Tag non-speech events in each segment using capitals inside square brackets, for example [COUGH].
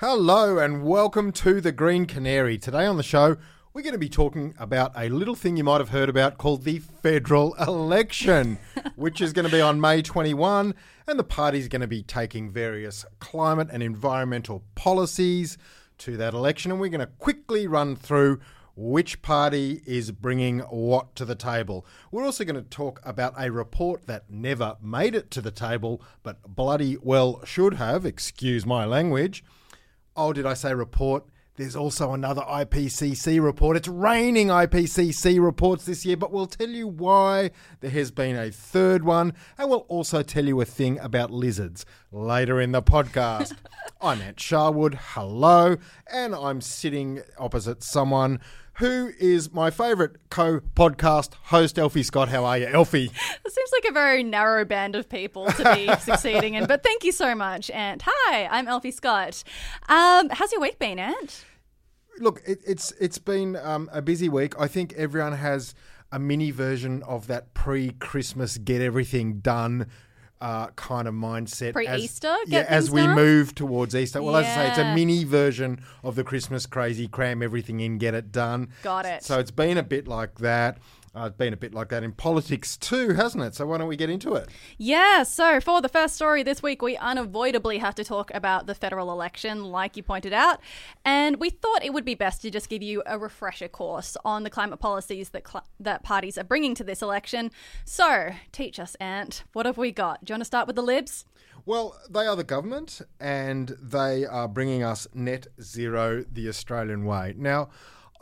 Hello and welcome to the Green Canary. Today on the show, we're going to be talking about a little thing you might have heard about called the federal [LAUGHS] election, which is going to be on May 21, and the party's going to be taking various climate and environmental policies to that election, and we're going to quickly run through which party is bringing what to the table. We're also going to talk about a report that never made it to the table, but bloody well should have, excuse my language. Oh, did I say report? There's also another IPCC report. It's raining IPCC reports this year, but we'll tell you why there has been a third one, and we'll also tell you a thing about lizards later in the podcast. [LAUGHS] I'm Ant Sharwood. Hello, and I'm sitting opposite someone who is my favourite co-podcast host, Elfy Scott. How are you, Elfy? It seems like a very narrow band of people to be [LAUGHS] succeeding in, but thank you so much, Ant. Hi, I'm Elfy Scott. Um, how's your week been, Ant? Look, it, it's it's been um, a busy week. I think everyone has a mini version of that pre-Christmas get everything done uh, kind of mindset. Pre-Easter, as, yeah, as we done? move towards Easter. Well, as I say, it's a mini version of the Christmas crazy, cram everything in, get it done. Got it. So it's been a bit like that. Uh, it's been a bit like that in politics too, hasn't it? So why don't we get into it? Yeah, so for the first story this week, we unavoidably have to talk about the federal election, like you pointed out. And we thought it would be best to just give you a refresher course on the climate policies that, cl- that parties are bringing to this election. So, teach us, Ant. What have we got? Do you want to start with the libs? Well, they are the government and they are bringing us net zero the Australian way. Now,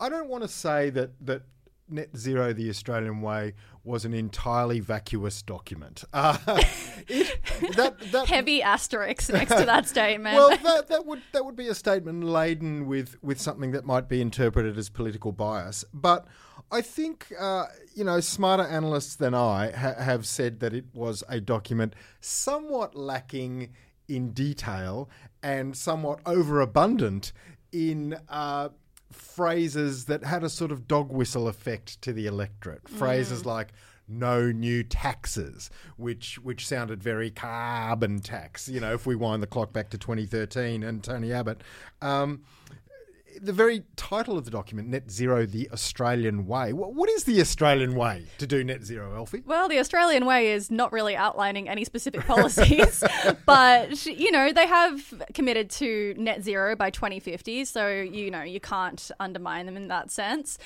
I don't want to say that, that net zero the Australian way was an entirely vacuous document. Uh, [LAUGHS] it, that, that, Heavy asterisks next to that [LAUGHS] statement. well, that, that would that would be a statement laden with, with something that might be interpreted as political bias. But I think uh, you know smarter analysts than I ha- have said that it was a document somewhat lacking in detail and somewhat overabundant in. Uh, phrases that had a sort of dog whistle effect to the electorate phrases like no new taxes, which which sounded very carbon tax. You know, if we wind the clock back to 2013 and Tony Abbott. Um, the very title of the document, Net Zero, the Australian Way. What, is the Australian way to do net zero, Elfy? Well, the Australian way is not really outlining any specific policies, [LAUGHS] but you know they have committed to net zero by 2050, so you know you can't undermine them in that sense.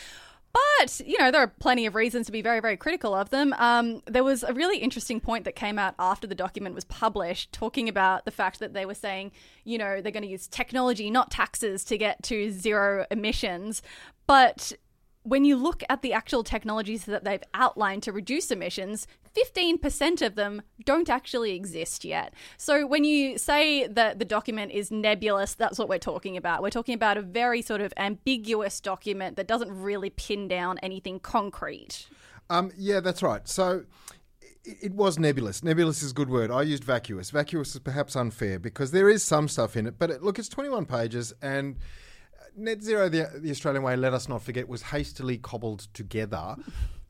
But you know there are plenty of reasons to be very, very critical of them. Um, there was a really interesting point that came out after the document was published, talking about the fact that they were saying, you know, they're going to use technology, not taxes, to get to zero emissions, but when you look at the actual technologies that they've outlined to reduce emissions, 15% of them don't actually exist yet. So when you say that the document is nebulous, that's what we're talking about. We're talking about a very sort of ambiguous document that doesn't really pin down anything concrete. Um, yeah, that's right. So it, was nebulous. Nebulous is a good word. I used vacuous. Vacuous is perhaps unfair because there is some stuff in it, but it, look, it's 21 pages and. Net zero, the, the Australian way, let us not forget, was hastily cobbled together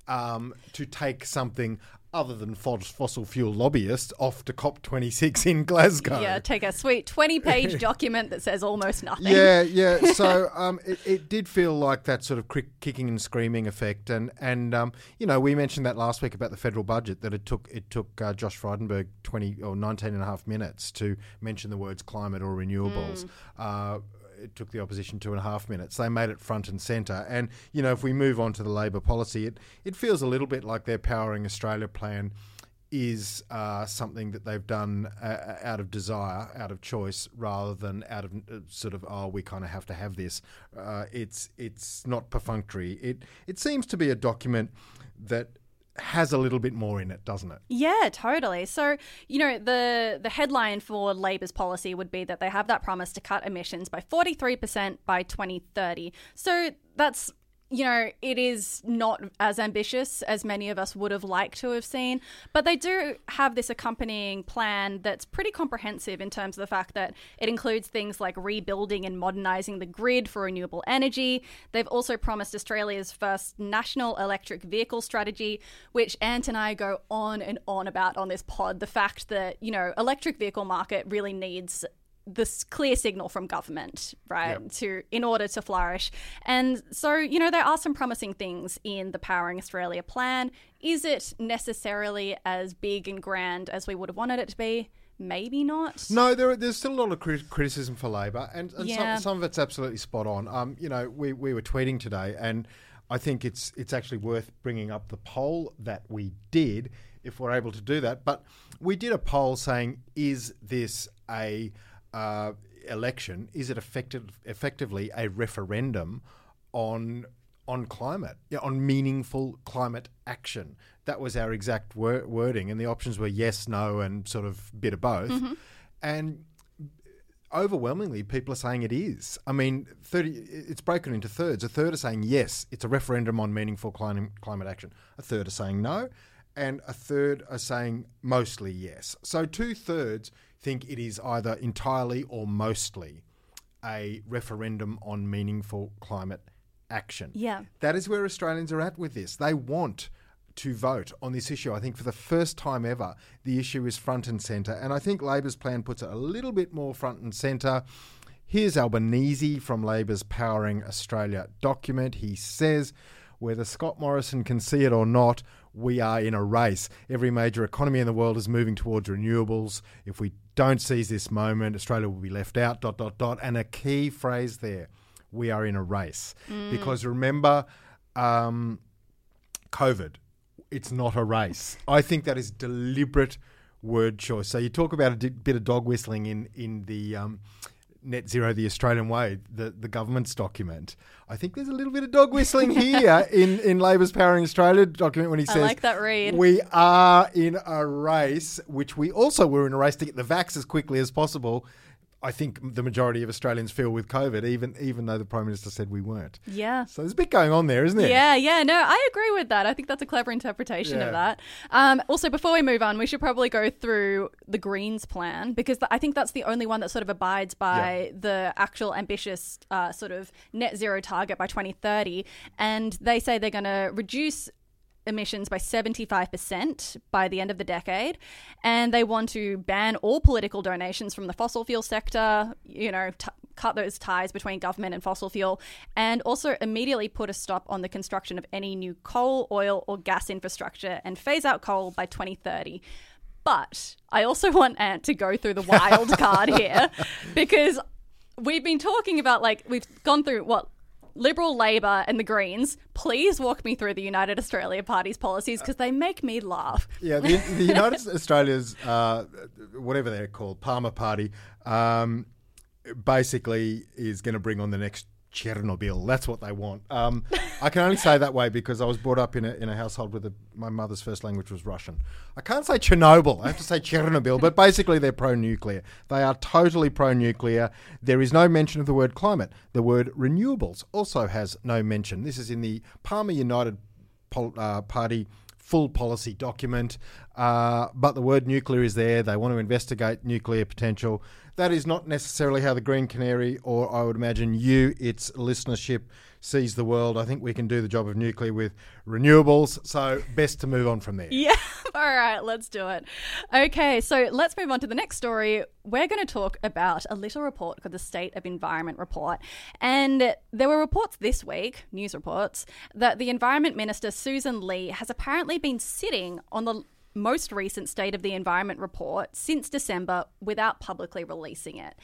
um, to take something other than fos- fossil fuel lobbyists off to COP26 in Glasgow. Yeah, take a sweet 20 page [LAUGHS] document that says almost nothing. Yeah, [LAUGHS] yeah. So um, it, it did feel like that sort of kicking and screaming effect, and and um, you know we mentioned that last week about the federal budget that it took it took uh, Josh Frydenberg twenty or 19 and a half minutes to mention the words climate or renewables. Uh, it took the opposition two and a half minutes. They made it front and centre. And, you know, if we move on to the Labor policy, it, it feels a little bit like their Powering Australia plan is uh, something that they've done uh, out of desire, out of choice, rather than out of uh, sort of oh we kind of have to have this. Uh, it's it's not perfunctory. It it seems to be a document that has a little bit more in it, doesn't it? Yeah, totally. So, you know, the the headline for Labor's policy would be that they have that promise to cut emissions by 43% by 2030. So, that's you know, it is not as ambitious as many of us would have liked to have seen, but they do have this accompanying plan that's pretty comprehensive in terms of the fact that it includes things like rebuilding and modernising the grid for renewable energy. They've also promised Australia's first national electric vehicle strategy, which Ant and I go on and on about on this pod. The fact that, you know, electric vehicle market really needs this clear signal from government, right, Yep. to in order to flourish. And so, you know, there are some promising things in the Powering Australia plan. Is it necessarily as big and grand as we would have wanted it to be? Maybe not. No, there, there's still a lot of crit- criticism for Labor, and, and Yeah. some, some of it's absolutely spot on. Um, you know, we, we were tweeting today, and I think it's it's actually worth bringing up the poll that we did, if we're able to do that. But we did a poll saying, is this a uh, election? Is it effective, effectively a referendum on on climate, yeah, on meaningful climate action. That was our exact wor- wording, and the options were yes, no, and sort of bit of both. And overwhelmingly, people are saying it is. I mean, thirty. It's broken into thirds. A third are saying yes, it's a referendum on meaningful climate climate action. A third are saying no, and a third are saying mostly yes. So two thirds think it is either entirely or mostly a referendum on meaningful climate action. Yeah. That is where Australians are at with this. They want to vote on this issue. I think for the first time ever, the issue is front and centre. And I think Labor's plan puts it a little bit more front and centre. Here's Albanese from Labor's Powering Australia document. He says, whether Scott Morrison can see it or not, we are in a race. Every major economy in the world is moving towards renewables. If we don't seize this moment, Australia will be left out. Dot dot dot. And a key phrase there: we are in a race. Because remember, um, COVID. It's not a race. I think that is deliberate word choice. So you talk about a bit of dog whistling in in the um, net zero, the Australian way, the the government's document. I think there's a little bit of dog whistling here [LAUGHS] in in Labor's Powering Australia document when he I says like that read. We are in a race, which we also were in a race to get the vax as quickly as possible. I think the majority of Australians feel with COVID, even even though the Prime Minister said we weren't. Yeah. So there's a bit going on there, isn't there? Yeah, yeah, no, I agree with that. I think that's a clever interpretation Yeah. of that. Um, also, before we move on, we should probably go through the Greens plan because th- I think that's the only one that sort of abides by the actual ambitious uh, sort of net zero target by 2030. And they say they're going to reduce emissions by 75% by the end of the decade and they want to ban all political donations from the fossil fuel sector you know t- cut those ties between government and fossil fuel and also immediately put a stop on the construction of any new coal oil or gas infrastructure and phase out coal by 2030 but I also [LAUGHS] want Ant to go through the wild card [LAUGHS] here because we've been talking about like we've gone through what Liberal, Labor, and the Greens. Please walk me through the United Australia Party's policies because they make me laugh. Yeah, the, the United [LAUGHS] Australia's, uh, whatever they're called, Palmer Party, um, basically is going to bring on the next Chernobyl. That's what they want. Um, I can only say that way because I was brought up in a, in a household where my mother's first language was Russian. I can't say Chernobyl. I have to say Chernobyl. But basically, they're pro-nuclear. They are totally pro-nuclear. There is no mention of the word climate. The word renewables also has no mention. This is in the Palmer United pol- uh, Party full policy document. Uh, but the word nuclear is there. They want to investigate nuclear potential. That is not necessarily how the Green Canary, or I would imagine you, its listenership, sees the world. I think we can do the job of nuclear with renewables. So best to move on from there. Yeah, [LAUGHS] all right, let's do it. Okay, so let's move on to the next story. We're going to talk about a little report called the State of Environment Report. And there were reports this week, news reports, that the Environment Minister, Susan Lee, has apparently been sitting on the most recent State of the Environment report since December without publicly releasing it.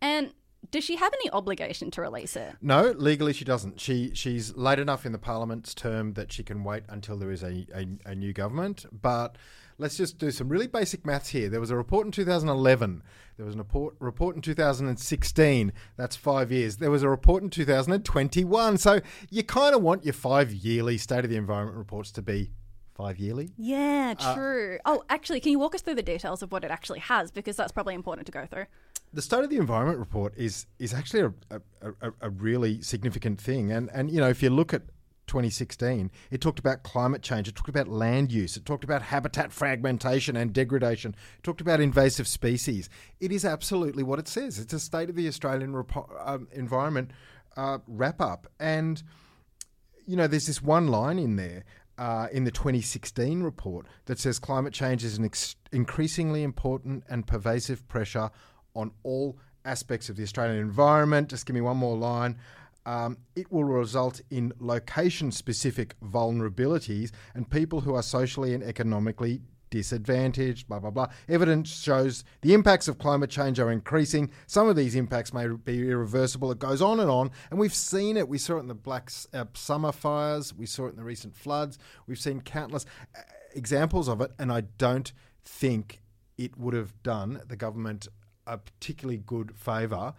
And does she have any obligation to release it? No, legally she doesn't. She she's late enough in the parliament's term that she can wait until there is a, a, a new government. But let's just do some really basic maths here. There was a report in 2011. There was a report report in 2016. That's five years. There was a report in 2021. So you kind of want your five yearly state of the environment reports to be five yearly. Yeah, true. oh, actually, can you walk us through the details of what it actually has? Because that's probably important to go through. the state of the environment report is is actually a, a, a, a really significant thing, and and you know if you look at 2016, it talked about climate change, it talked about land use, it talked about habitat fragmentation and degradation, it talked about invasive species. It is absolutely what it says. It's a state of the Australian repo- um, environment uh, wrap up, and you know, there's this one line in there uh, in the 2016 report that says climate change is an ex- increasingly important and pervasive pressure on all aspects of the Australian environment. Just give me one more line. Um, it will result in location specific vulnerabilities and people who are socially and economically disadvantaged, blah, blah, blah. Evidence shows the impacts of climate change are increasing. Some of these impacts may be irreversible. It goes on and on. And we've seen it. We saw it in the Black uh, Summer fires, we saw it in the recent floods. We've seen countless uh, examples of it. And I don't think it would have done the government a particularly good favour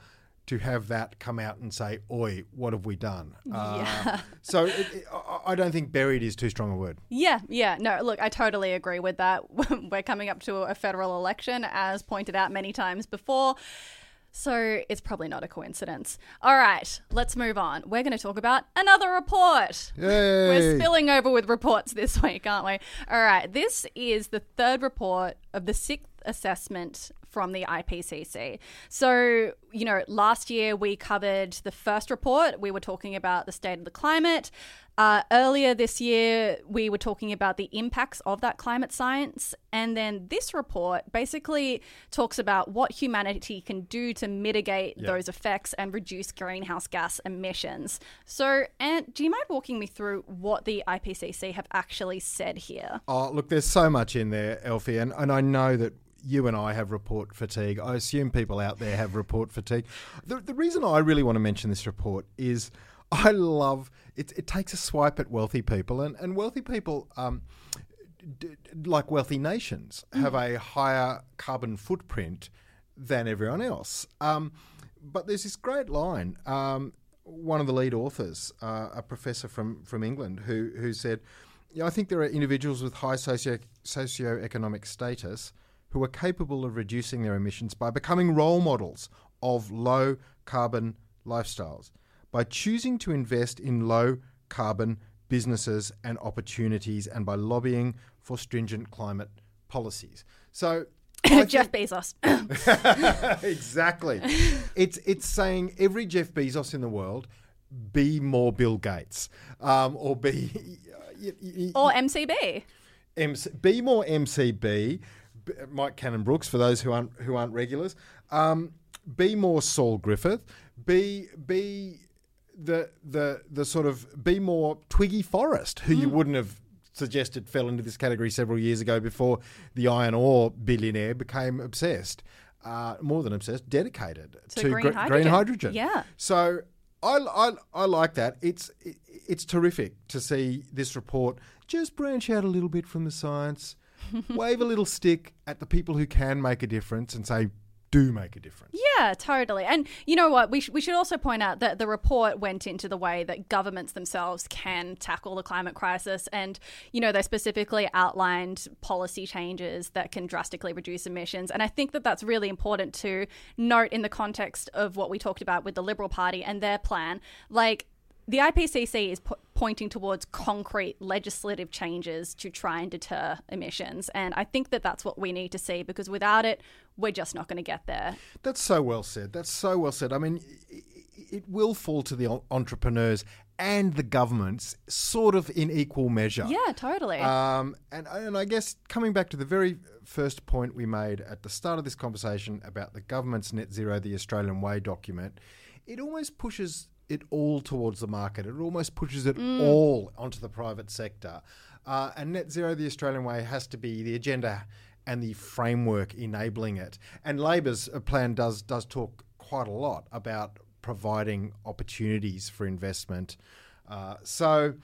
to have that come out and say, "Oi, what have we done?" Yeah. Uh, so it, it, I don't think buried is too strong a word. Yeah, yeah. No, look, I totally agree with that. [LAUGHS] We're coming up to a federal election, as pointed out many times before. So it's probably not a coincidence. All right, let's move on. We're going to talk about another report. Yay. We're spilling over with reports this [LAUGHS] week, aren't we? All right, this is the third report of the sixth assessment from the IPCC. So, you know, last year we covered the first report. We were talking about the state of the climate. Uh, earlier this year, we were talking about the impacts of that climate science. And then this report basically talks about what humanity can do to mitigate Yeah. those effects and reduce greenhouse gas emissions. So, Ant, do you mind walking me through what the IPCC have actually said here? Oh, look, there's so much in there, Elfy, and, and I know that you and I have report fatigue. I assume people out there have report fatigue. The, the reason I really want to mention this report is I love it. It takes a swipe at wealthy people, and, and wealthy people, um, d- like wealthy nations, have a higher carbon footprint than everyone else. Um, but there's this great line. Um, one of the lead authors, uh, a professor from, from England, who who said, yeah, "I think there are individuals with high socio socioeconomic status who are capable of reducing their emissions by becoming role models of low carbon lifestyles, by choosing to invest in low carbon businesses and opportunities, and by lobbying for stringent climate policies." So. [COUGHS] Jeff Bezos. [LAUGHS] [LAUGHS] exactly. It's it's saying every Jeff Bezos in the world be more Bill Gates, um, or be [LAUGHS] y- y- or MCB. MC, be more MCB, Mike Cannon-Brookes for those who aren't who aren't regulars. Um, be more Saul Griffith. Be be the the the sort of be more Twiggy Forrest, who you wouldn't have suggested fell into this category several years ago before the iron ore billionaire became obsessed, uh, more than obsessed, dedicated To to, green gre- hydrogen. green hydrogen. Yeah. So I, I, I like that. It's it, it's terrific to see this report just branch out a little bit from the science, [LAUGHS] wave a little stick at the people who can make a difference, and say, "Do make a difference." Yeah, totally. And you know what? We, sh- we should also point out that the report went into the way that governments themselves can tackle the climate crisis. And, you know, they specifically outlined policy changes that can drastically reduce emissions. And I think that that's really important to note in the context of what we talked about with the Liberal Party and their plan. Like, the IPCC is po- pointing towards concrete legislative changes to try and deter emissions. And I think that that's what we need to see because without it, we're just not going to get there. That's so well said. That's so well said. I mean, it will fall to the entrepreneurs and the governments, sort of in equal measure. Yeah, totally. Um, and, and I guess coming back to the very first point we made at the start of this conversation about the government's Net Zero, the Australian Way document, it almost pushes it all towards the market. It almost pushes it all onto the private sector. Uh, and Net Zero, the Australian Way, has to be the agenda and the framework enabling it. And Labor's uh, plan does does talk quite a lot about providing opportunities for investment. Uh, so,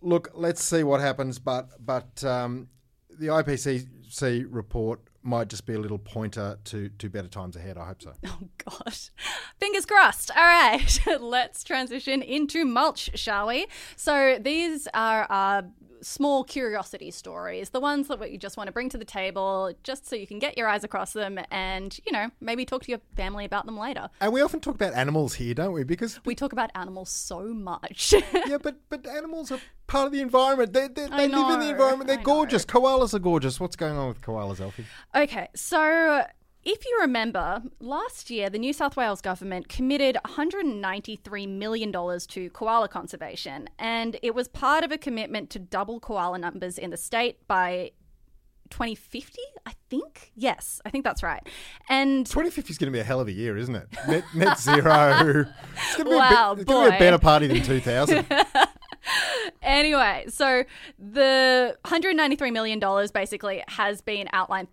look, let's see what happens. But but um, the IPCC report might just be a little pointer to to better times ahead. I hope so. Oh gosh. Fingers crossed. All right. [LAUGHS] Let's transition into mulch, shall we? So these are uh, small curiosity stories, the ones that you just want to bring to the table just so you can get your eyes across them and, you know, maybe talk to your family about them later. And we often talk about animals here, don't we? Because We talk about animals so much. [LAUGHS] yeah, but but animals are part of the environment. They they, they live in the environment. They're I know. gorgeous. Koalas are gorgeous. What's going on with koalas, Elfy? Okay, so if you remember, last year the New South Wales government committed $193 million to koala conservation, and it was part of a commitment to double koala numbers in the state by 2050, I think. Yes, I think that's right. And 2050 is going to be a hell of a year, isn't it? Net, net zero. It's going to be, Wow, a, it's gonna be a better party than 2000. [LAUGHS] anyway, so the $193 million basically has been outlined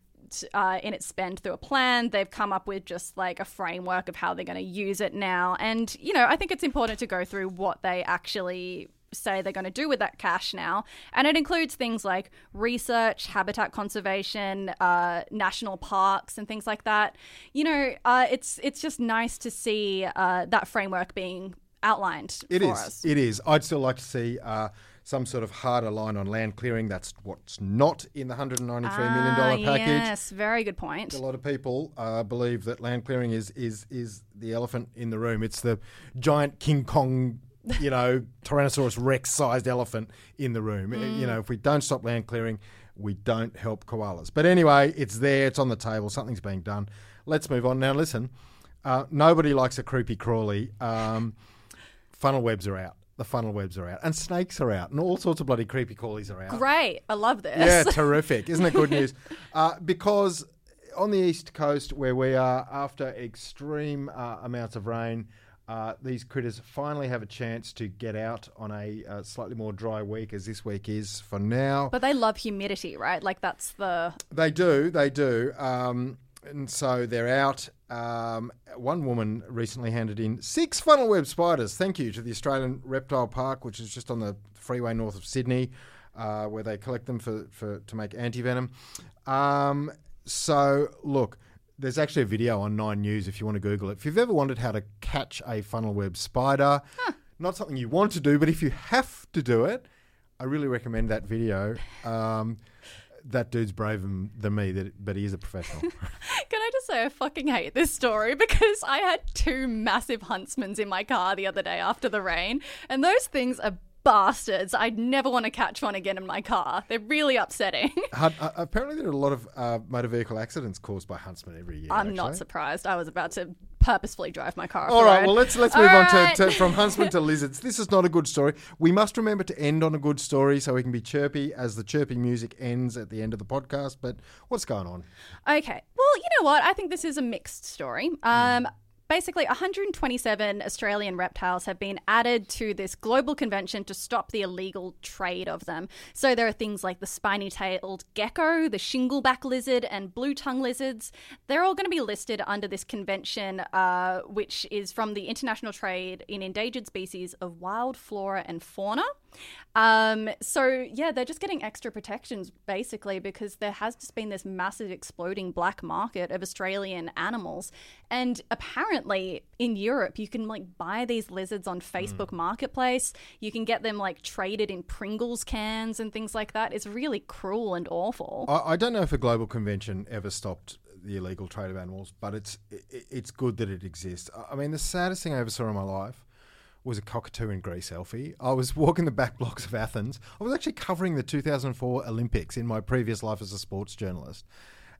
uh, in its spend through a plan. They've come up with just like a framework of how they're going to use it now. And, you know, I think it's important to go through what they actually say they're going to do with that cash now. And it includes things like research, habitat conservation, uh, national parks, and things like that. You know, uh, it's it's just nice to see uh, that framework being outlined It for is. us. It is. I'd still like to see uh, some sort of harder line on land clearing. That's what's not in the $193 million Ah, package. Yes, very good point. A lot of people uh, believe that land clearing is, is is the elephant in the room. It's the giant King Kong, you know, [LAUGHS] Tyrannosaurus Rex sized elephant in the room. Uh, You know, if we don't stop land clearing, we don't help koalas. But anyway, it's there. It's on the table. Something's being done. Let's move on now. Listen, uh, nobody likes a creepy crawly. Um, funnel webs are out. The funnel webs are out, and snakes are out, and all sorts of bloody creepy crawlies are out. Great. I love this. Yeah, [LAUGHS] terrific. Isn't it good news? Uh, because on the east coast, where we are, after extreme uh, amounts of rain, uh, these critters finally have a chance to get out on a uh, slightly more dry week, as this week is for now. But they love humidity, right? Like that's the They do, they do. Um, and so they're out. Um, one woman recently handed in six funnel web spiders. Thank you to the Australian Reptile Park, which is just on the freeway north of Sydney, uh, where they collect them for, for to make anti venom. Um, so look, there's actually a video on Nine News if you want to Google it. If you've ever wondered how to catch a funnel web spider, not something you want to do, but if you have to do it, I really recommend that video. Um, that dude's braver than me, but he is a professional. [LAUGHS] Can I just say I fucking hate this story [LAUGHS] because I had two massive huntsmans in my car the other day after the rain, and those things are bastards. I'd never want to catch one again in my car. They're really upsetting. [LAUGHS] Hun- uh, apparently, there are a lot of uh, motor vehicle accidents caused by huntsmen every year. I'm not surprised. I was about to purposefully drive my car. All right, All the right, road. well let's let's All move on right. to, to from huntsmen to lizards. This is not a good story. We must remember to end on a good story so we can be chirpy as the chirpy music ends at the end of the podcast. But what's going on? Okay. Well, you know what? I think this is a mixed story. Um, Basically, 127 Australian reptiles have been added to this global convention to stop the illegal trade of them. So there are things like the spiny tailed gecko, the shingleback lizard, and blue tongue lizards. They're all going to be listed under this convention, uh, which is from the International Trade in Endangered Species of Wild Flora and Fauna. Um, so yeah, they're just getting extra protections basically because there has just been this massive exploding black market of Australian animals, and apparently in Europe you can like buy these lizards on Facebook Marketplace. You can get them like traded in Pringles cans and things like that. It's really cruel and awful. I, I don't know if a global convention ever stopped the illegal trade of animals, but it's i it's good that it exists. I mean, the saddest thing I ever saw in my life was a cockatoo in Greece selfie. I was [LAUGHS] walking the back blocks of Athens. I was actually covering the 2004 Olympics in my previous life as a sports journalist,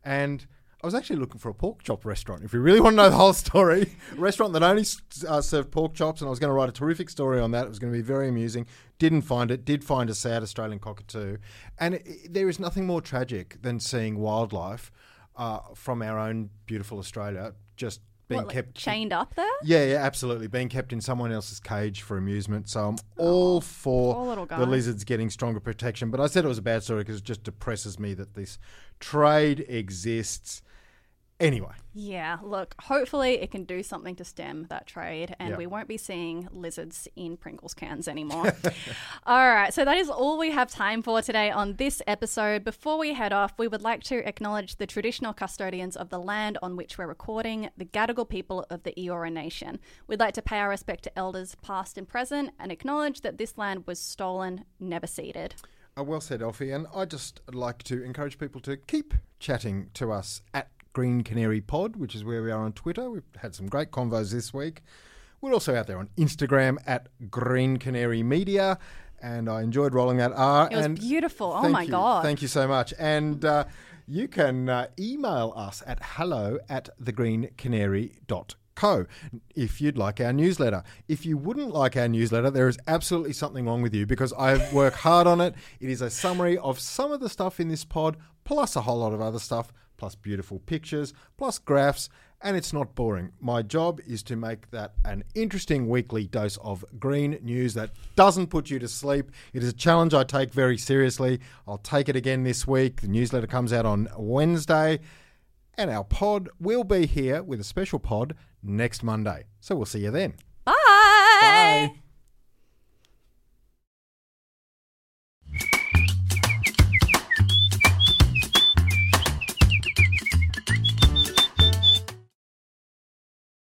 and I was actually looking for a pork chop restaurant. If you really want to know the whole story, [LAUGHS] restaurant that only uh, served pork chops, and I was going to write a terrific story on that. It was going to be very amusing. Didn't find it. Did find a sad Australian cockatoo, and it, there is nothing more tragic than seeing wildlife uh, from our own beautiful Australia just being What, like, kept chained up there? yeah, yeah, absolutely. Being kept in someone else's cage for amusement. So I'm all oh, for the lizards getting stronger protection. But I said it was a bad story because it just depresses me that this trade exists. Anyway, Yeah, look, hopefully it can do something to stem that trade and Yeah. we won't be seeing lizards in Pringles cans anymore. [LAUGHS] all right, so that is all we have time for today on this episode. Before we head off, we would like to acknowledge the traditional custodians of the land on which we're recording, the Gadigal people of the Eora Nation. We'd like to pay our respect to elders past and present and acknowledge that this land was stolen, never ceded. uh, well said, Elfy. And I just like to encourage people to keep chatting to us at Green Canary Pod, which is where we are on Twitter. We've had some great convos this week. We're also out there on Instagram at Green Canary Media. And I enjoyed rolling that R. It was and beautiful. Oh my you. God. Thank you so much. And uh, you can uh, email us at hello at thegreencanary.com. Co. If you'd like our newsletter. If you wouldn't like our newsletter, there is absolutely something wrong with you because I work hard on it. It is a summary of some of the stuff in this pod, plus a whole lot of other stuff, plus beautiful pictures, plus graphs, and it's not boring. My job is to make that an interesting weekly dose of green news that doesn't put you to sleep. It is a challenge I take very seriously. I'll take it again this week. The newsletter comes out on Wednesday. And our pod will be here with a special pod next Monday. So we'll see you then. Bye. Bye.